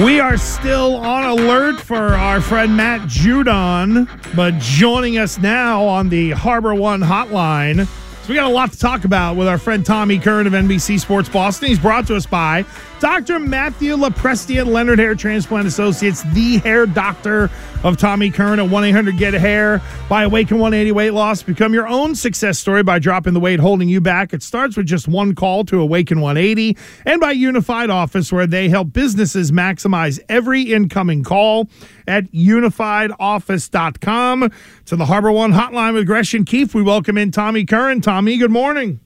We are still on alert for our friend Matt Judon, but joining us now on the Harbor One hotline. So we got a lot to talk about with our friend Tommy Curran of NBC Sports Boston. He's brought to us by Dr. Matthew LaPresti at Leonard Hair Transplant Associates, the hair doctor of Tommy Curran at 1 800 Get Hair. By Awaken 180 Weight Loss. Become your own success story by dropping the weight holding you back. It starts with just one call to Awaken 180 and by Unified Office, where they help businesses maximize every incoming call at unifiedoffice.com. To the Harbor One hotline with Gresh and Keefe, we welcome in Tommy Curran. Tommy, good morning.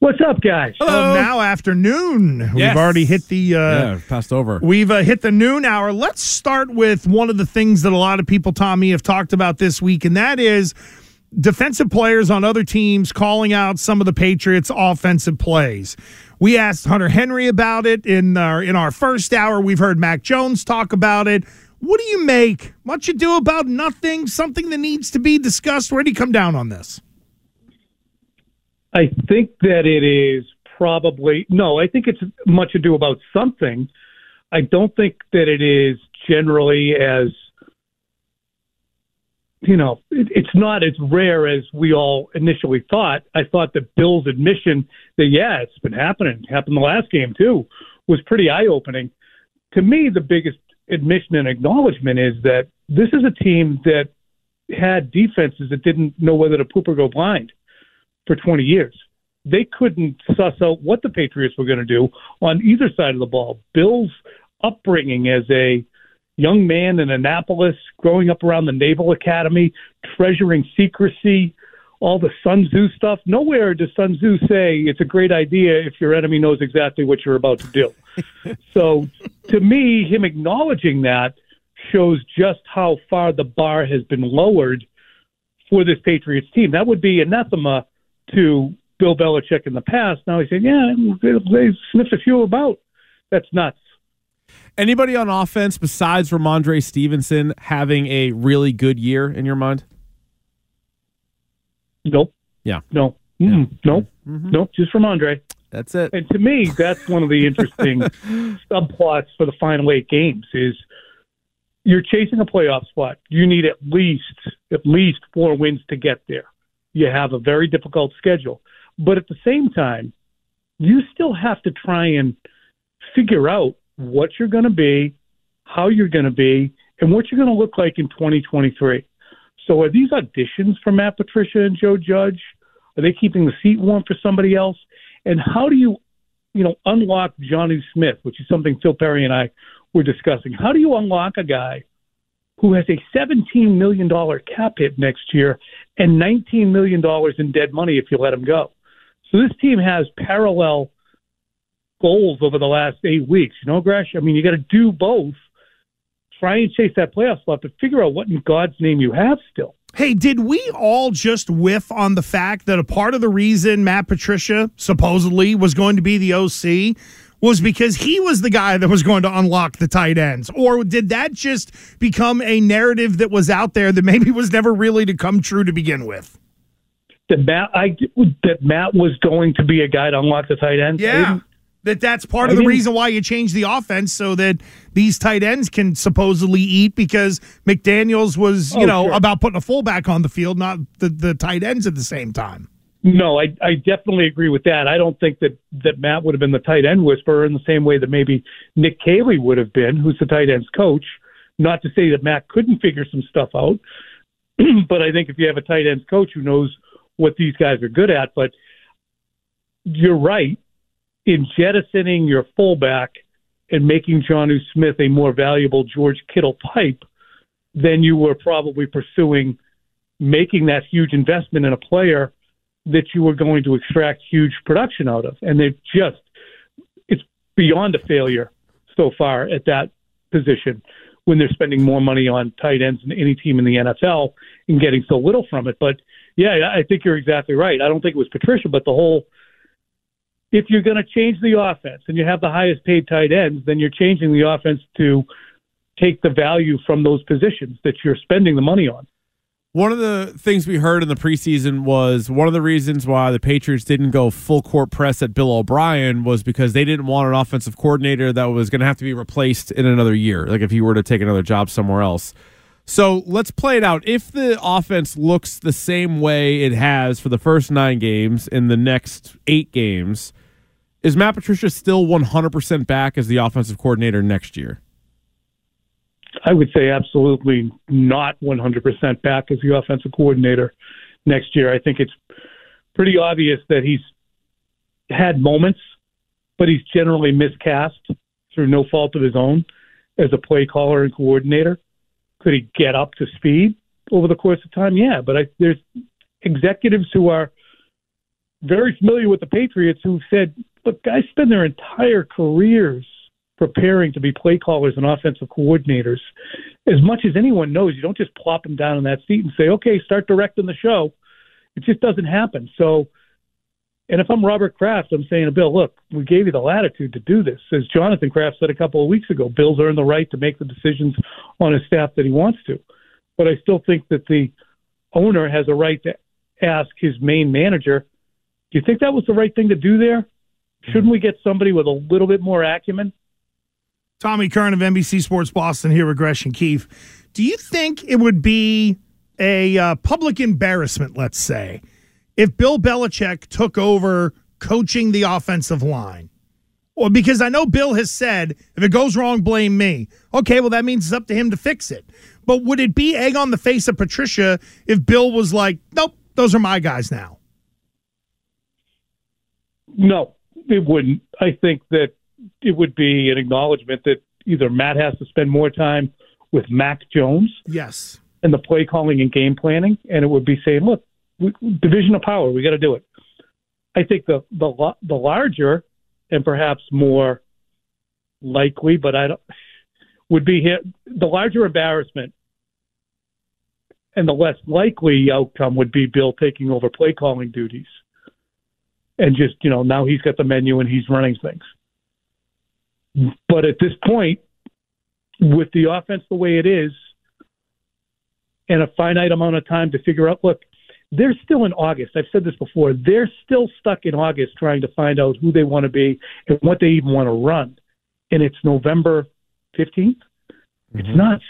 What's up, guys? Hello. now afternoon. Yes. We've already hit the uh, yeah, passed over. We've uh, hit the noon hour. Let's start with one of the things that a lot of people, Tommy, have talked about this week, and that is defensive players on other teams calling out some of the Patriots' offensive plays. We asked Hunter Henry about it in our in our first hour. We've heard Mac Jones talk about it. What do you make? What you do about nothing? Something that needs to be discussed. Where do you come down on this? I think that it is probably no. I think it's much ado about something. I don't think that it is generally as you know. It, it's not as rare as we all initially thought. I thought that Bill's admission that yeah, it's been happening. Happened the last game too. Was pretty eye opening. To me, the biggest admission and acknowledgement is that this is a team that had defenses that didn't know whether to poop or go blind for 20 years. They couldn't suss out what the Patriots were going to do on either side of the ball. Bill's upbringing as a young man in Annapolis, growing up around the Naval Academy, treasuring secrecy, all the Sun Tzu stuff. Nowhere does Sun Tzu say it's a great idea if your enemy knows exactly what you're about to do. so, to me, him acknowledging that shows just how far the bar has been lowered for this Patriots team. That would be anathema to Bill Belichick in the past. Now he's saying, yeah, they sniffed a few about. That's nuts. Anybody on offense besides Rhamondre Stevenson having a really good year in your mind? Nope. Yeah. No. Mm, Nope. Mm-hmm. Nope. Just Rhamondre. That's it. And to me, that's one of the interesting subplots for the final eight games is you're chasing a playoff spot. You need at least at least four wins to get there. You have a very difficult schedule. But at the same time, you still have to try and figure out what you're going to be, how you're going to be, and what you're going to look like in 2023. So are these auditions for Matt Patricia and Joe Judge? Are they keeping the seat warm for somebody else? And how do you, you know, unlock Jonnu Smith, which is something Phil Perry and I were discussing? How do you unlock a guy who has a $17 million cap hit next year and $19 million in dead money if you let him go? So this team has parallel goals over the last eight weeks. You know, Gresh? I mean, you got to do both. Try and chase that playoff spot, but figure out what in God's name you have still. Hey, did we all just whiff on the fact that a part of the reason Matt Patricia supposedly was going to be the OC was because he was the guy that was going to unlock the tight ends? Or did that just become a narrative that was out there that maybe was never really to come true to begin with? That Matt, I, that Matt was going to be a guy to unlock the tight ends. Yeah. That that's part of the reason why you change the offense so that these tight ends can supposedly eat because McDaniels was, oh, you Oh, know, sure. about putting a fullback on the field, not the, the tight ends at the same time. No, I, I definitely agree with that. I don't think that, that Matt would have been the tight end whisperer in the same way that maybe Nick Caley would have been, who's the tight ends coach. Not to say that Matt couldn't figure some stuff out, but I think if you have a tight ends coach who knows what these guys are good at, but you're right in jettisoning your fullback and making Jonnu Smith a more valuable George Kittle type than you were probably pursuing making that huge investment in a player that you were going to extract huge production out of. And they've just, it's beyond a failure so far at that position when they're spending more money on tight ends than any team in the NFL and getting so little from it. But yeah, I think you're exactly right. I don't think it was Patricia, but the whole, if you're going to change the offense and you have the highest paid tight ends, then you're changing the offense to take the value from those positions that you're spending the money on. One of the things we heard in the preseason was one of the reasons why the Patriots didn't go full court press at Bill O'Brien was because they didn't want an offensive coordinator that was going to have to be replaced in another year, like if he were to take another job somewhere else. So let's play it out. If the offense looks the same way it has for the first nine games in the next eight games, is Matt Patricia still 100% back as the offensive coordinator next year? I would say absolutely not 100% back as the offensive coordinator next year. I think it's pretty obvious that he's had moments, but he's generally miscast through no fault of his own as a play caller and coordinator. Could he get up to speed over the course of time? Yeah, but I, there's executives who are very familiar with the Patriots who've said, look, guys spend their entire careers preparing to be play callers and offensive coordinators. As much as anyone knows, you don't just plop them down in that seat and say, okay, start directing the show. It just doesn't happen. So, and if I'm Robert Kraft, I'm saying to Bill, look, we gave you the latitude to do this. As Jonathan Kraft said a couple of weeks ago, Bill's earned the right to make the decisions on his staff that he wants to. But I still think that the owner has a right to ask his main manager, do you think that was the right thing to do there? Shouldn't we get somebody with a little bit more acumen? Tommy Curran of NBC Sports Boston here with Gresh and Keefe. Do you think it would be a uh, public embarrassment, let's say, if Bill Belichick took over coaching the offensive line? Well, because I know Bill has said, if it goes wrong, blame me. Okay, well, that means it's up to him to fix it. But would it be egg on the face of Patricia if Bill was like, nope, those are my guys now? No, it wouldn't. I think that it would be an acknowledgement that either Matt has to spend more time with Mac Jones, yes, and the play calling and game planning, and it would be saying, look, we, division of power, we got to do it. I think the the the larger and perhaps more likely, but I don't would be here, the larger embarrassment and the less likely outcome would be Bill taking over play calling duties and just you know now he's got the menu and he's running things. But at this point, with the offense the way it is, and a finite amount of time to figure out, look, they're still in August. I've said this before. They're still stuck in August trying to find out who they want to be and what they even want to run. And it's November 15th. Mm-hmm. It's nuts.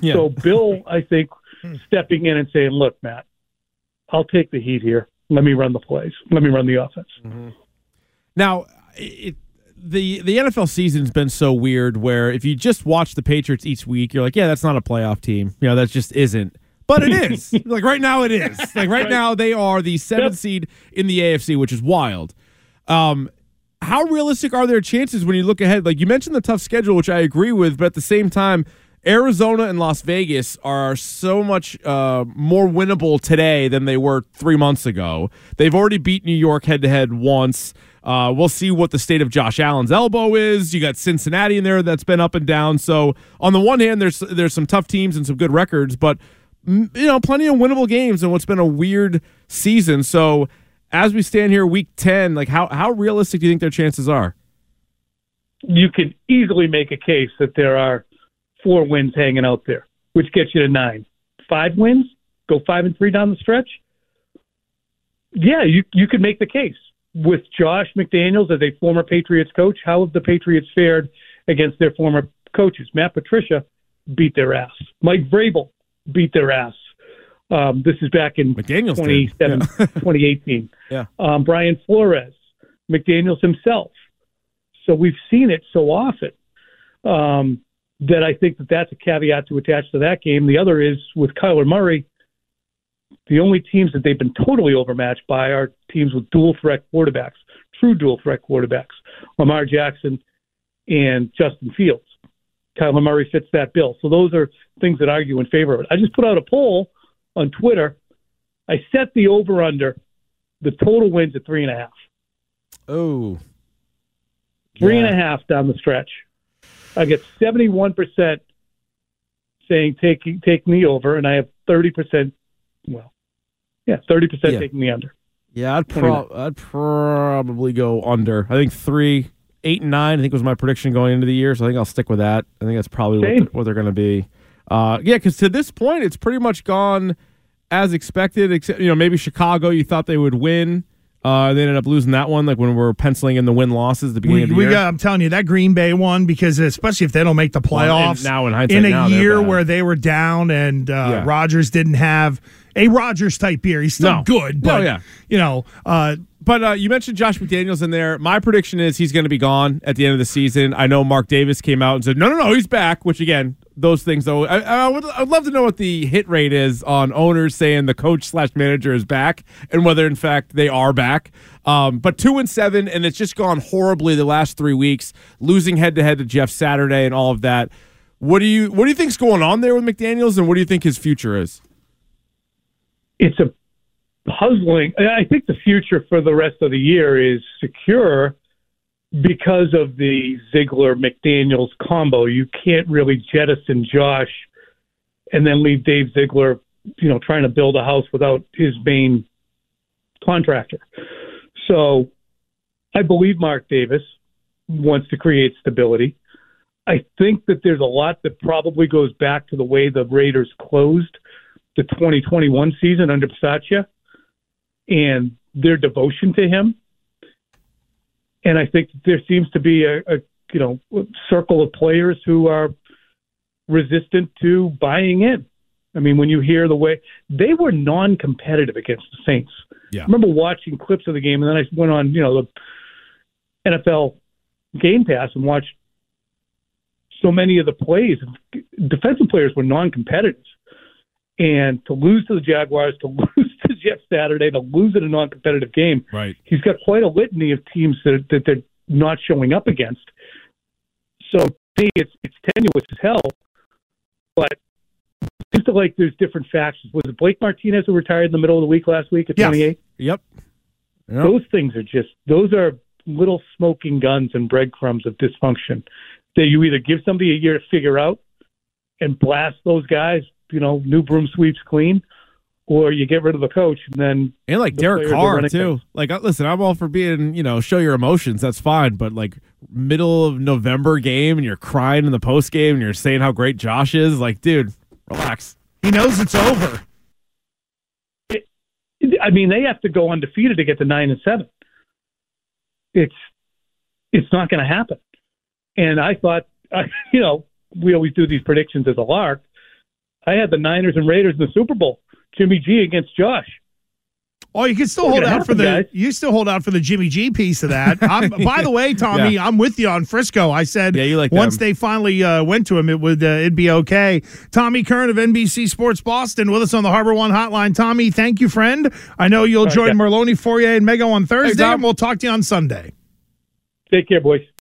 Yeah. So, Bill, I think, stepping in and saying, look, Matt, I'll take the heat here. Let me run the plays. Let me run the offense. Mm-hmm. Now, it, the the NFL season's been so weird where if you just watch the Patriots each week, you're like, yeah, that's not a playoff team. You know, that just isn't. But it is. like right now it is. Like right, right. now they are the seventh yep. seed in the AFC, which is wild. Um how realistic are their chances when you look ahead? Like you mentioned the tough schedule, which I agree with, but at the same time, Arizona and Las Vegas are so much uh, more winnable today than they were three months ago. They've already beat New York head to head once. Uh, we'll see what the state of Josh Allen's elbow is. You got Cincinnati in there that's been up and down. So on the one hand, there's there's some tough teams and some good records, but mm, you know plenty of winnable games in what's been a weird season. So as we stand here, week ten, like how how realistic do you think their chances are? You can easily make a case that there are four wins hanging out there, which gets you to nine. Five wins, go five and three down the stretch. Yeah, you you could make the case with Josh McDaniels as a former Patriots coach, how have the Patriots fared against their former coaches? Matt Patricia beat their ass. Mike Vrabel beat their ass. Um, this is back in McDaniels 27, yeah. 2018. Yeah. Um, Brian Flores, McDaniels himself. So we've seen it so often um, that I think that that's a caveat to attach to that game. The other is with Kyler Murray the only teams that they've been totally overmatched by are teams with dual threat quarterbacks, true dual threat quarterbacks, Lamar Jackson and Justin Fields. Kyler Murray fits that bill. So those are things that argue in favor of it. I just put out a poll on Twitter. I set the over under the total wins at three and a half. Oh. Three yeah. and a half down the stretch. I get seventy one percent saying take take me over, and I have thirty percent well, yeah, thirty percent yeah. taking the under. Yeah, I'd pro- I'd probably go under. I think three, eight, and nine. I think was my prediction going into the year, so I think I'll stick with that. I think that's probably what they're, what they're, going to be. Uh, yeah, because to this point, it's pretty much gone as expected. Except you know maybe Chicago, you thought they would win. Uh, they ended up losing that one, like when we are penciling in the win losses at the beginning we, of the we year. got, I'm telling you that Green Bay one because especially if they don't make the Well, playoffs now in hindsight, in a now year where they were down and uh, Yeah. Rodgers didn't have a Rodgers type year. He's still No. good, No, but yeah. you know, uh, But uh, you mentioned Josh McDaniels in there. My prediction is he's going to be gone at the end of the season. I know Mark Davis came out and said, no, no, no, he's back, which again, those things, though, I, I, would, I would love to know what the hit rate is on owners saying the coach slash manager is back and whether, in fact, they are back. Um, but two and seven, and it's just gone horribly the last three weeks, losing head to head to Jeff Saturday and all of that. What do you what do you think's going on there with McDaniels, and what do you think his future is? it's a puzzling. I think the future for the rest of the year is secure because of the Ziegler McDaniels combo. You can't really jettison Josh and then leave Dave Ziegler, you know, trying to build a house without his main contractor. So I believe Mark Davis wants to create stability. I think that there's a lot that probably goes back to the way the Raiders closed the 2021 season under Bisaccia and their devotion to him. And I think there seems to be a, a you know circle of players who are resistant to buying in. I mean, when you hear the way they were non-competitive against the Saints. Yeah. I remember watching clips of the game, and then I went on, you know, the NFL Game Pass and watched so many of the plays. Defensive players were non-competitive, and to lose to the Jaguars, to lose to Jeff Saturday, to lose in a non-competitive game, Right. he's got quite a litany of teams that, that they're not showing up against. So to me, it's it's tenuous as hell, but seems like there's different factions. Was it Blake Martinez who retired in the middle of the week last week at Yes. 28? Yep. Yep. Those things are just those are little smoking guns and breadcrumbs of dysfunction that you either give somebody a year to figure out and blast those guys, you know, new broom sweeps clean, or you get rid of the coach and then And like the Derek Carr too. Like, listen, I'm all for being, you know, show your emotions. That's fine. But like middle of November game, and you're crying in the post game, and you're saying how great Josh is. Like, dude, relax. he knows it's over. I mean, they have to go undefeated to get to nine and seven. It's it's not going to happen. And I thought, I, you know, we always do these predictions as a lark. I had the Niners and Raiders in the Super Bowl. Jimmy G against Josh. Oh, you can still hold gonna out for happen, the guys. you still hold out for the Jimmy G piece of that. I'm, by the way, Tommy, I'm with you on Frisco. I said Yeah, you like once them. they finally uh, went to him, it would uh, it'd be okay. Tommy Curran of NBC Sports Boston with us on the Harbor One Hotline. Tommy, thank you, friend. I know you'll right, join yeah. Merloni, Fauria, and Mego on Thursday, Tom. and we'll talk to you on Sunday. Take care, boys.